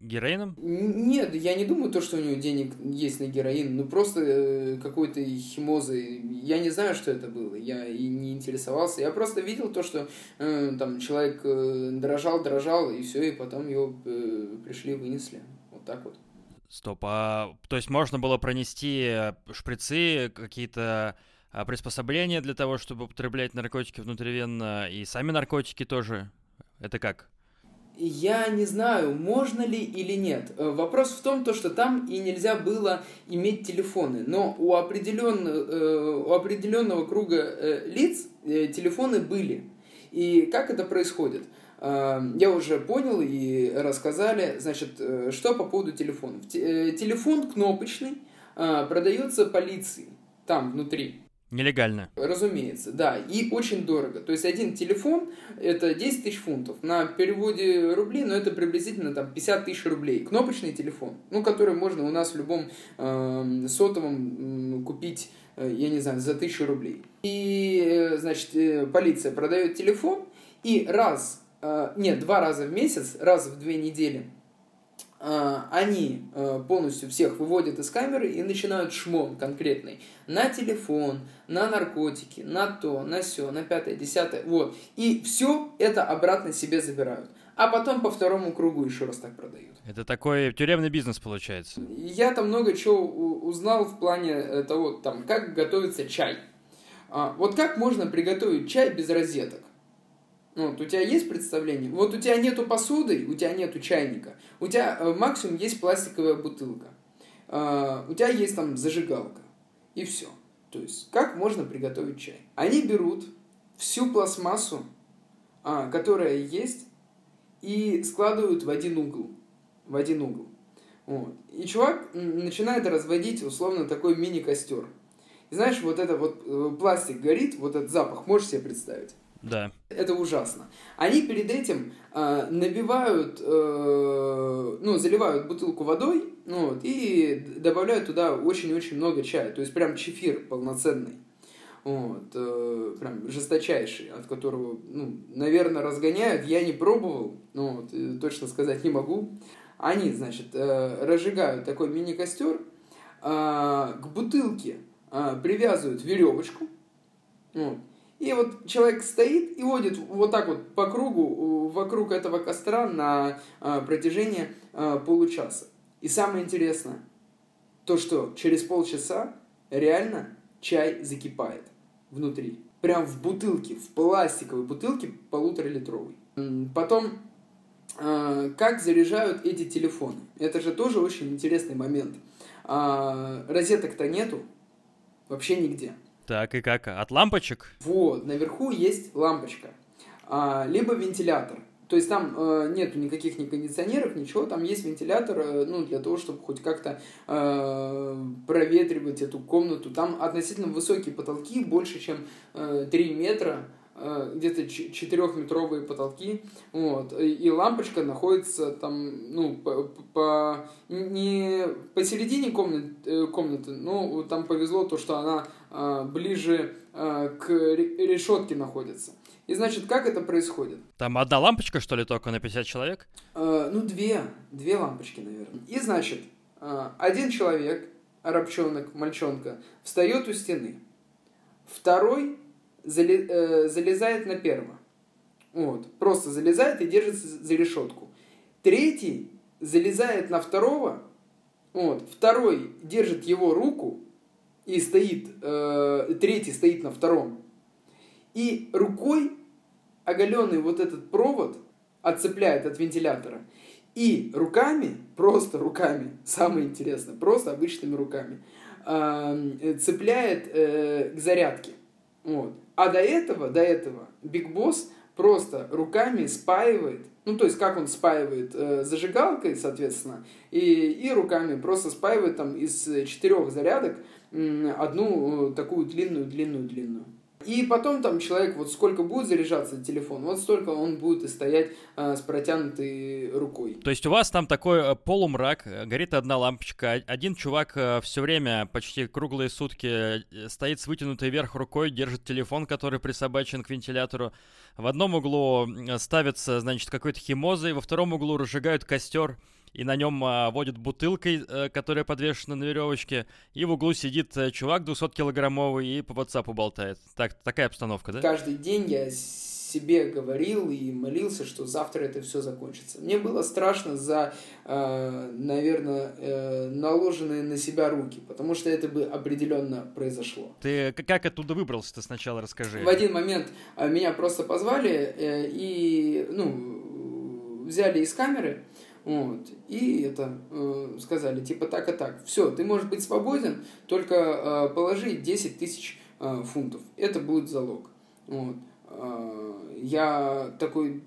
Героином? Нет, я не думаю то, что у него денег есть на героин. Ну, просто э, какой-то химозы. Я не знаю, что это было. Я и не интересовался. Я просто видел то, что э, там человек э, дрожал, дрожал, и все, и потом его э, пришли, вынесли. Вот так вот. Стоп, а то есть можно было пронести э, шприцы, какие-то а, приспособления для того, чтобы употреблять наркотики внутривенно, и сами наркотики тоже? Это как? Я не знаю, можно ли или нет. Э, вопрос в том, то, что там и нельзя было иметь телефоны. Но у, определен, э, у определенного круга лиц телефоны были. И как это происходит? Я уже понял и рассказали, значит, что по поводу телефонов. Телефон кнопочный продается полиции там внутри. Нелегально. Разумеется, да. И очень дорого. То есть один телефон это 10 тысяч фунтов. На переводе рублей, но ну, это приблизительно там 50 тысяч рублей. Кнопочный телефон, ну, который можно у нас в любом э, сотовом э, купить, э, я не знаю, за тысячу рублей. И, э, значит, э, полиция продает телефон, и раз, э, нет, два раза в месяц, раз в две недели а, они а, полностью всех выводят из камеры и начинают шмон конкретный на телефон, на наркотики, на то, на все, на пятое, десятое, вот. И все это обратно себе забирают. А потом по второму кругу еще раз так продают. Это такой тюремный бизнес получается. Я там много чего узнал в плане того, там, как готовится чай. А, вот как можно приготовить чай без розеток? Ну, вот у тебя есть представление? Вот у тебя нету посуды, у тебя нету чайника, у тебя э, максимум есть пластиковая бутылка, э, у тебя есть там зажигалка, и все. То есть, как можно приготовить чай? Они берут всю пластмассу, э, которая есть, и складывают в один угол. В один угол. Вот. И чувак начинает разводить условно такой мини-костер. И знаешь, вот это вот э, пластик горит, вот этот запах, можешь себе представить? Да. Это ужасно. Они перед этим э, набивают, э, ну, заливают бутылку водой, ну, вот, и добавляют туда очень-очень много чая. То есть прям чефир полноценный. Вот, э, прям жесточайший, от которого, ну, наверное, разгоняют. Я не пробовал, ну, вот, точно сказать не могу. Они, значит, э, разжигают такой мини-костер, э, к бутылке э, привязывают веревочку, вот, и вот человек стоит и водит вот так вот по кругу вокруг этого костра на а, протяжении а, получаса. И самое интересное, то что через полчаса реально чай закипает внутри. Прям в бутылке, в пластиковой бутылке полуторалитровой. Потом, э, как заряжают эти телефоны? Это же тоже очень интересный момент. А, розеток-то нету вообще нигде. Так, и как? От лампочек? Вот, наверху есть лампочка. А, либо вентилятор. То есть там э, нету никаких ни кондиционеров, ничего, там есть вентилятор, э, ну, для того, чтобы хоть как-то э, проветривать эту комнату. Там относительно высокие потолки, больше, чем э, 3 метра, э, где-то 4-метровые потолки, вот, и лампочка находится там, ну, по, по не посередине комнаты, э, комнаты, но там повезло то, что она ближе э, к решетке находится. И значит, как это происходит? Там одна лампочка, что ли, только на 50 человек? Э, ну, две. Две лампочки, наверное. И значит, один человек, арабчонок, мальчонка, встает у стены. Второй э, залезает на первого. Вот. Просто залезает и держится за решетку. Третий залезает на второго. Вот. Второй держит его руку и стоит, э, третий стоит на втором и рукой оголенный вот этот провод отцепляет от вентилятора. И руками, просто руками, самое интересное, просто обычными руками, э, цепляет э, к зарядке. Вот. А до этого, до этого Биг Босс просто руками спаивает, ну то есть как он спаивает э, зажигалкой, соответственно, и, и руками просто спаивает там из четырех зарядок одну э, такую длинную-длинную-длинную. И потом там человек, вот сколько будет заряжаться телефон, вот столько он будет и стоять э, с протянутой рукой. То есть у вас там такой э, полумрак, горит одна лампочка, один чувак все время, почти круглые сутки, стоит с вытянутой вверх рукой, держит телефон, который присобачен к вентилятору. В одном углу ставится, значит, какой-то химозой, во втором углу разжигают костер и на нем а, водит бутылкой, а, которая подвешена на веревочке, и в углу сидит а, чувак 200-килограммовый и по WhatsApp болтает. Так, такая обстановка, да? Каждый день я себе говорил и молился, что завтра это все закончится. Мне было страшно за, э, наверное, э, наложенные на себя руки, потому что это бы определенно произошло. Ты как оттуда выбрался, ты сначала расскажи. В один момент меня просто позвали э, и, ну, взяли из камеры, вот. И это э, сказали, типа так и так. Все, ты можешь быть свободен, только э, положи 10 тысяч э, фунтов. Это будет залог. Вот. Э, я такой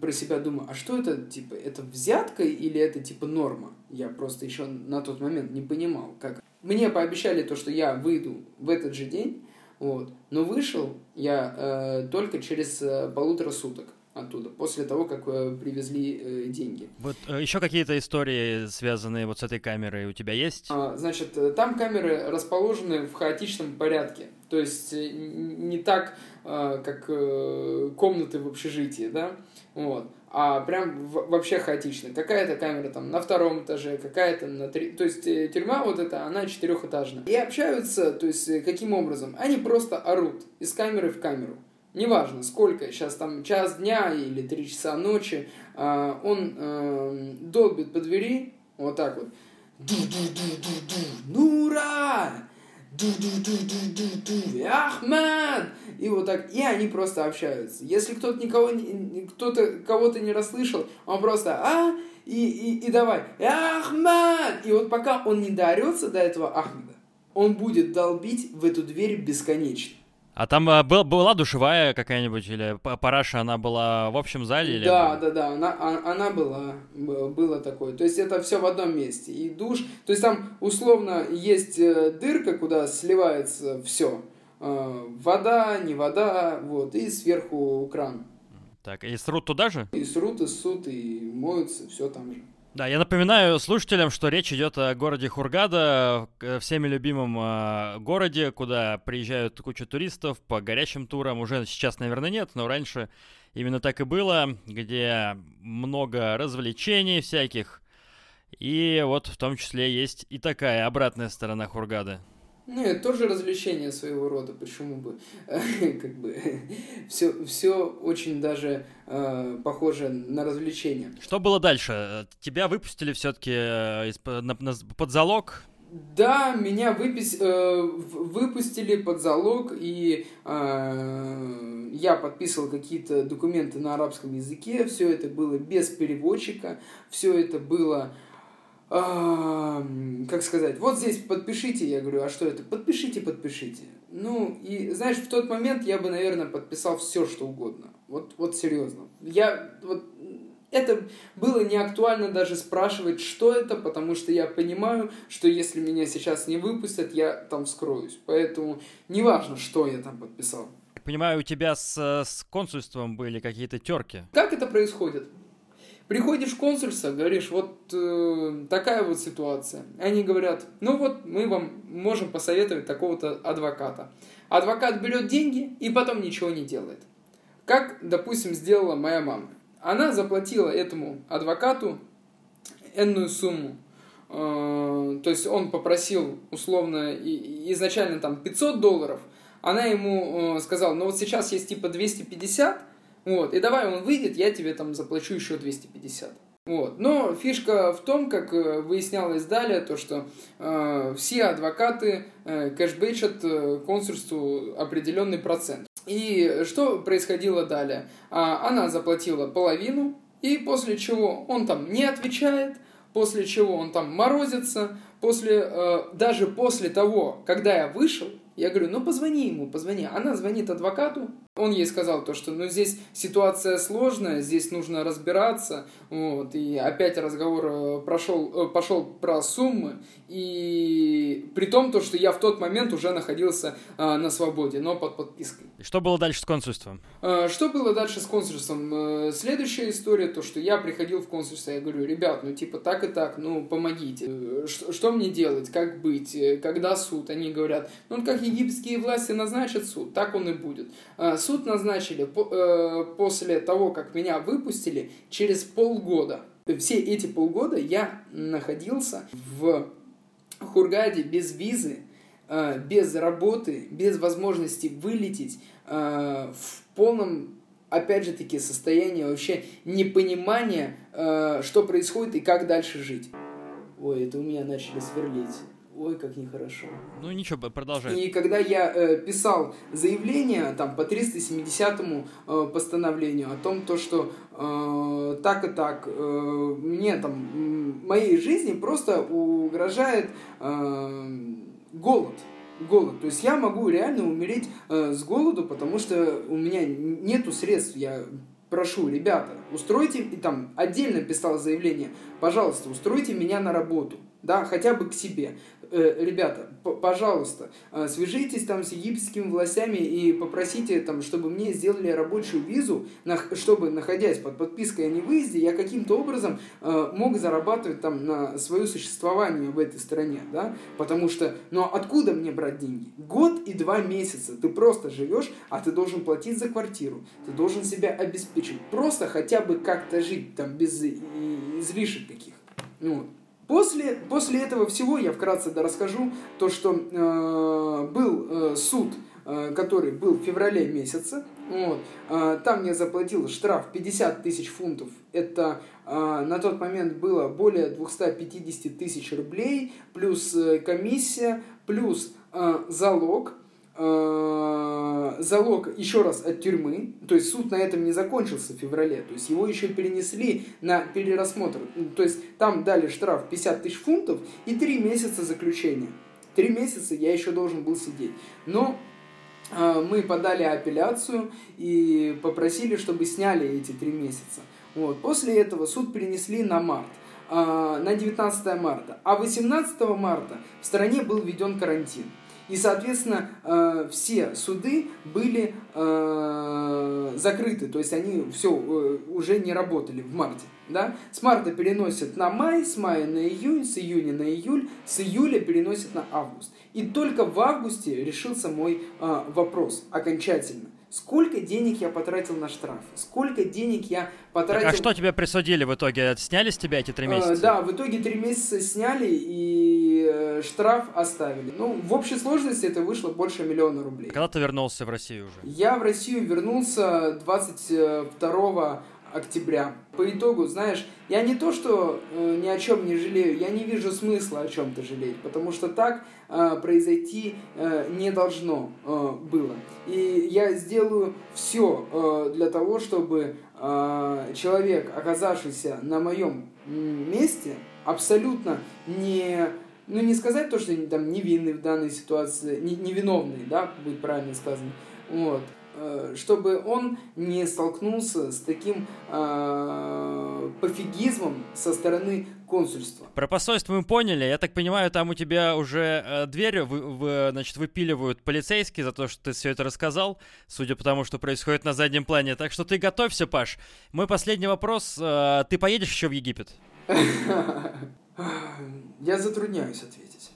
про себя думаю, а что это, типа, это взятка или это, типа, норма? Я просто еще на тот момент не понимал, как. Мне пообещали то, что я выйду в этот же день, вот, но вышел я э, только через э, полутора суток оттуда, после того, как э, привезли э, деньги. Вот э, еще какие-то истории, связанные вот с этой камерой, у тебя есть? А, значит, э, там камеры расположены в хаотичном порядке. То есть э, не так, э, как э, комнаты в общежитии, да, вот, а прям вообще хаотично. Какая-то камера там на втором этаже, какая-то на три... То есть э, тюрьма вот эта, она четырехэтажная. И общаются, то есть каким образом? Они просто орут из камеры в камеру неважно сколько, сейчас там час дня или три часа ночи, а, он э, долбит по двери, вот так вот, Нура! Ахмад! И вот так, и они просто общаются. Если кто-то никого, кто-то кого-то не расслышал, он просто, а, и, и, и давай, Ахмад! И вот пока он не доорется до этого Ахмада, он будет долбить в эту дверь бесконечно. А там а, был, была душевая какая-нибудь или параша, она была в общем зале? Или... Да, да, да, она, а, она была, было такое. То есть это все в одном месте. И душ, то есть там условно есть э, дырка, куда сливается все. Э, вода, не вода, вот, и сверху кран. Так, и срут туда же? И срут, и ссут, и моются, все там же. Да, я напоминаю слушателям, что речь идет о городе Хургада, всеми любимом э, городе, куда приезжают куча туристов по горячим турам. Уже сейчас, наверное, нет, но раньше именно так и было, где много развлечений всяких. И вот в том числе есть и такая обратная сторона Хургада. Ну, это тоже развлечение своего рода, почему бы, [laughs] как бы, [laughs] все, все очень даже э, похоже на развлечение. Что было дальше? Тебя выпустили все-таки э, на, под залог? Да, меня выпис... э, выпустили под залог, и э, я подписывал какие-то документы на арабском языке, все это было без переводчика, все это было, э, как сказать, вот здесь подпишите, я говорю, а что это? Подпишите, подпишите. Ну, и знаешь, в тот момент я бы, наверное, подписал все, что угодно. Вот, вот серьезно. Я вот это было не актуально даже спрашивать, что это, потому что я понимаю, что если меня сейчас не выпустят, я там скроюсь. Поэтому неважно, что я там подписал. Понимаю, у тебя с, с консульством были какие-то терки. Как это происходит? Приходишь в консульство, говоришь, вот э, такая вот ситуация. Они говорят, ну вот мы вам можем посоветовать такого-то адвоката. Адвокат берет деньги и потом ничего не делает. Как, допустим, сделала моя мама. Она заплатила этому адвокату энную сумму. Э, то есть он попросил условно изначально там 500 долларов. Она ему э, сказала, ну вот сейчас есть типа 250, вот, и давай он выйдет, я тебе там заплачу еще 250. Вот. Но фишка в том, как э, выяснялось далее, то что э, все адвокаты э, кэшбэчат э, консульству определенный процент. И что происходило далее? А, она заплатила половину, и после чего он там не отвечает, после чего он там морозится, после, э, даже после того, когда я вышел, я говорю, ну позвони ему, позвони. Она звонит адвокату, он ей сказал то, что ну здесь ситуация сложная, здесь нужно разбираться, вот, и опять разговор э, прошел, э, пошел про суммы, и при том то, что я в тот момент уже находился а, на свободе, но под подпиской. Что было дальше с консульством? А, что было дальше с консульством? Следующая история, то, что я приходил в консульство, я говорю, ребят, ну типа так и так, ну помогите, что, что мне делать, как быть, когда суд? Они говорят, ну как египетские власти назначат суд, так он и будет. А, суд назначили э, после того, как меня выпустили, через полгода. Все эти полгода я находился в Хургаде без визы, э, без работы, без возможности вылететь, э, в полном опять же таки, состоянии вообще непонимания, что происходит и как дальше жить. Ой, это у меня начали сверлить ой, как нехорошо. Ну ничего, продолжай. И когда я э, писал заявление там по 370 э, постановлению о том, то, что э, так и так э, мне там моей жизни просто угрожает э, голод голод. То есть я могу реально умереть э, с голоду, потому что у меня нету средств. Я прошу, ребята, устройте, и там отдельно писал заявление, пожалуйста, устройте меня на работу да, хотя бы к себе. Э, ребята, пожалуйста, э, свяжитесь там с египетскими властями и попросите там, чтобы мне сделали рабочую визу, чтобы, находясь под подпиской о невыезде, я каким-то образом э, мог зарабатывать там на свое существование в этой стране, да, потому что, ну откуда мне брать деньги? Год и два месяца ты просто живешь, а ты должен платить за квартиру, ты должен себя обеспечить, просто хотя бы как-то жить там без излишек каких. Ну, После, после этого всего я вкратце да расскажу то, что э, был э, суд, э, который был в феврале месяце. Вот, э, там мне заплатил штраф 50 тысяч фунтов. Это э, на тот момент было более 250 тысяч рублей, плюс э, комиссия, плюс э, залог – залог еще раз от тюрьмы, то есть суд на этом не закончился в феврале, то есть его еще перенесли на перерасмотр, то есть там дали штраф 50 тысяч фунтов и 3 месяца заключения. Три месяца я еще должен был сидеть. Но э, мы подали апелляцию и попросили, чтобы сняли эти три месяца. Вот. После этого суд перенесли на март э, на 19 марта. А 18 марта в стране был введен карантин. И, соответственно, э, все суды были э, закрыты, то есть они все э, уже не работали в марте. Да? С марта переносят на май, с мая на июнь, с июня на июль, с июля переносят на август. И только в августе решился мой вопрос окончательно сколько денег я потратил на штраф, сколько денег я потратил... Так, а что тебе присудили в итоге? Сняли с тебя эти три э, месяца? да, в итоге три месяца сняли и э, штраф оставили. Ну, в общей сложности это вышло больше миллиона рублей. Когда ты вернулся в Россию уже? Я в Россию вернулся 22 октября. По итогу, знаешь, я не то, что э, ни о чем не жалею, я не вижу смысла о чем-то жалеть, потому что так э, произойти э, не должно э, было. И я сделаю все э, для того, чтобы э, человек, оказавшийся на моем месте, абсолютно не ну не сказать то, что там невинный в данной ситуации, не, невиновный, да, будет правильно сказано, вот, чтобы он не столкнулся с таким э, пофигизмом со стороны консульства. Про посольство мы поняли. Я так понимаю, там у тебя уже э, дверь вы, вы, значит, выпиливают полицейские за то, что ты все это рассказал, судя по тому, что происходит на заднем плане. Так что ты готовься, Паш. Мой последний вопрос. Э, ты поедешь еще в Египет? [laughs] Я затрудняюсь ответить.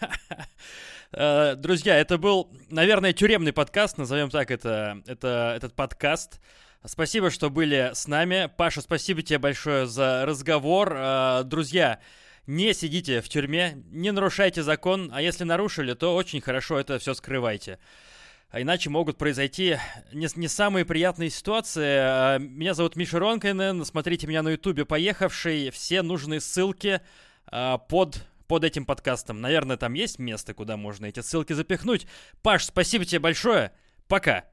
[laughs] Э, друзья, это был, наверное, тюремный подкаст, назовем так это, это, этот подкаст. Спасибо, что были с нами. Паша, спасибо тебе большое за разговор. Э, друзья, не сидите в тюрьме, не нарушайте закон, а если нарушили, то очень хорошо это все скрывайте. А иначе могут произойти не, не самые приятные ситуации. Э, меня зовут Миша Ронкайнен, смотрите меня на ютубе «Поехавший». Все нужные ссылки под под этим подкастом. Наверное, там есть место, куда можно эти ссылки запихнуть. Паш, спасибо тебе большое. Пока.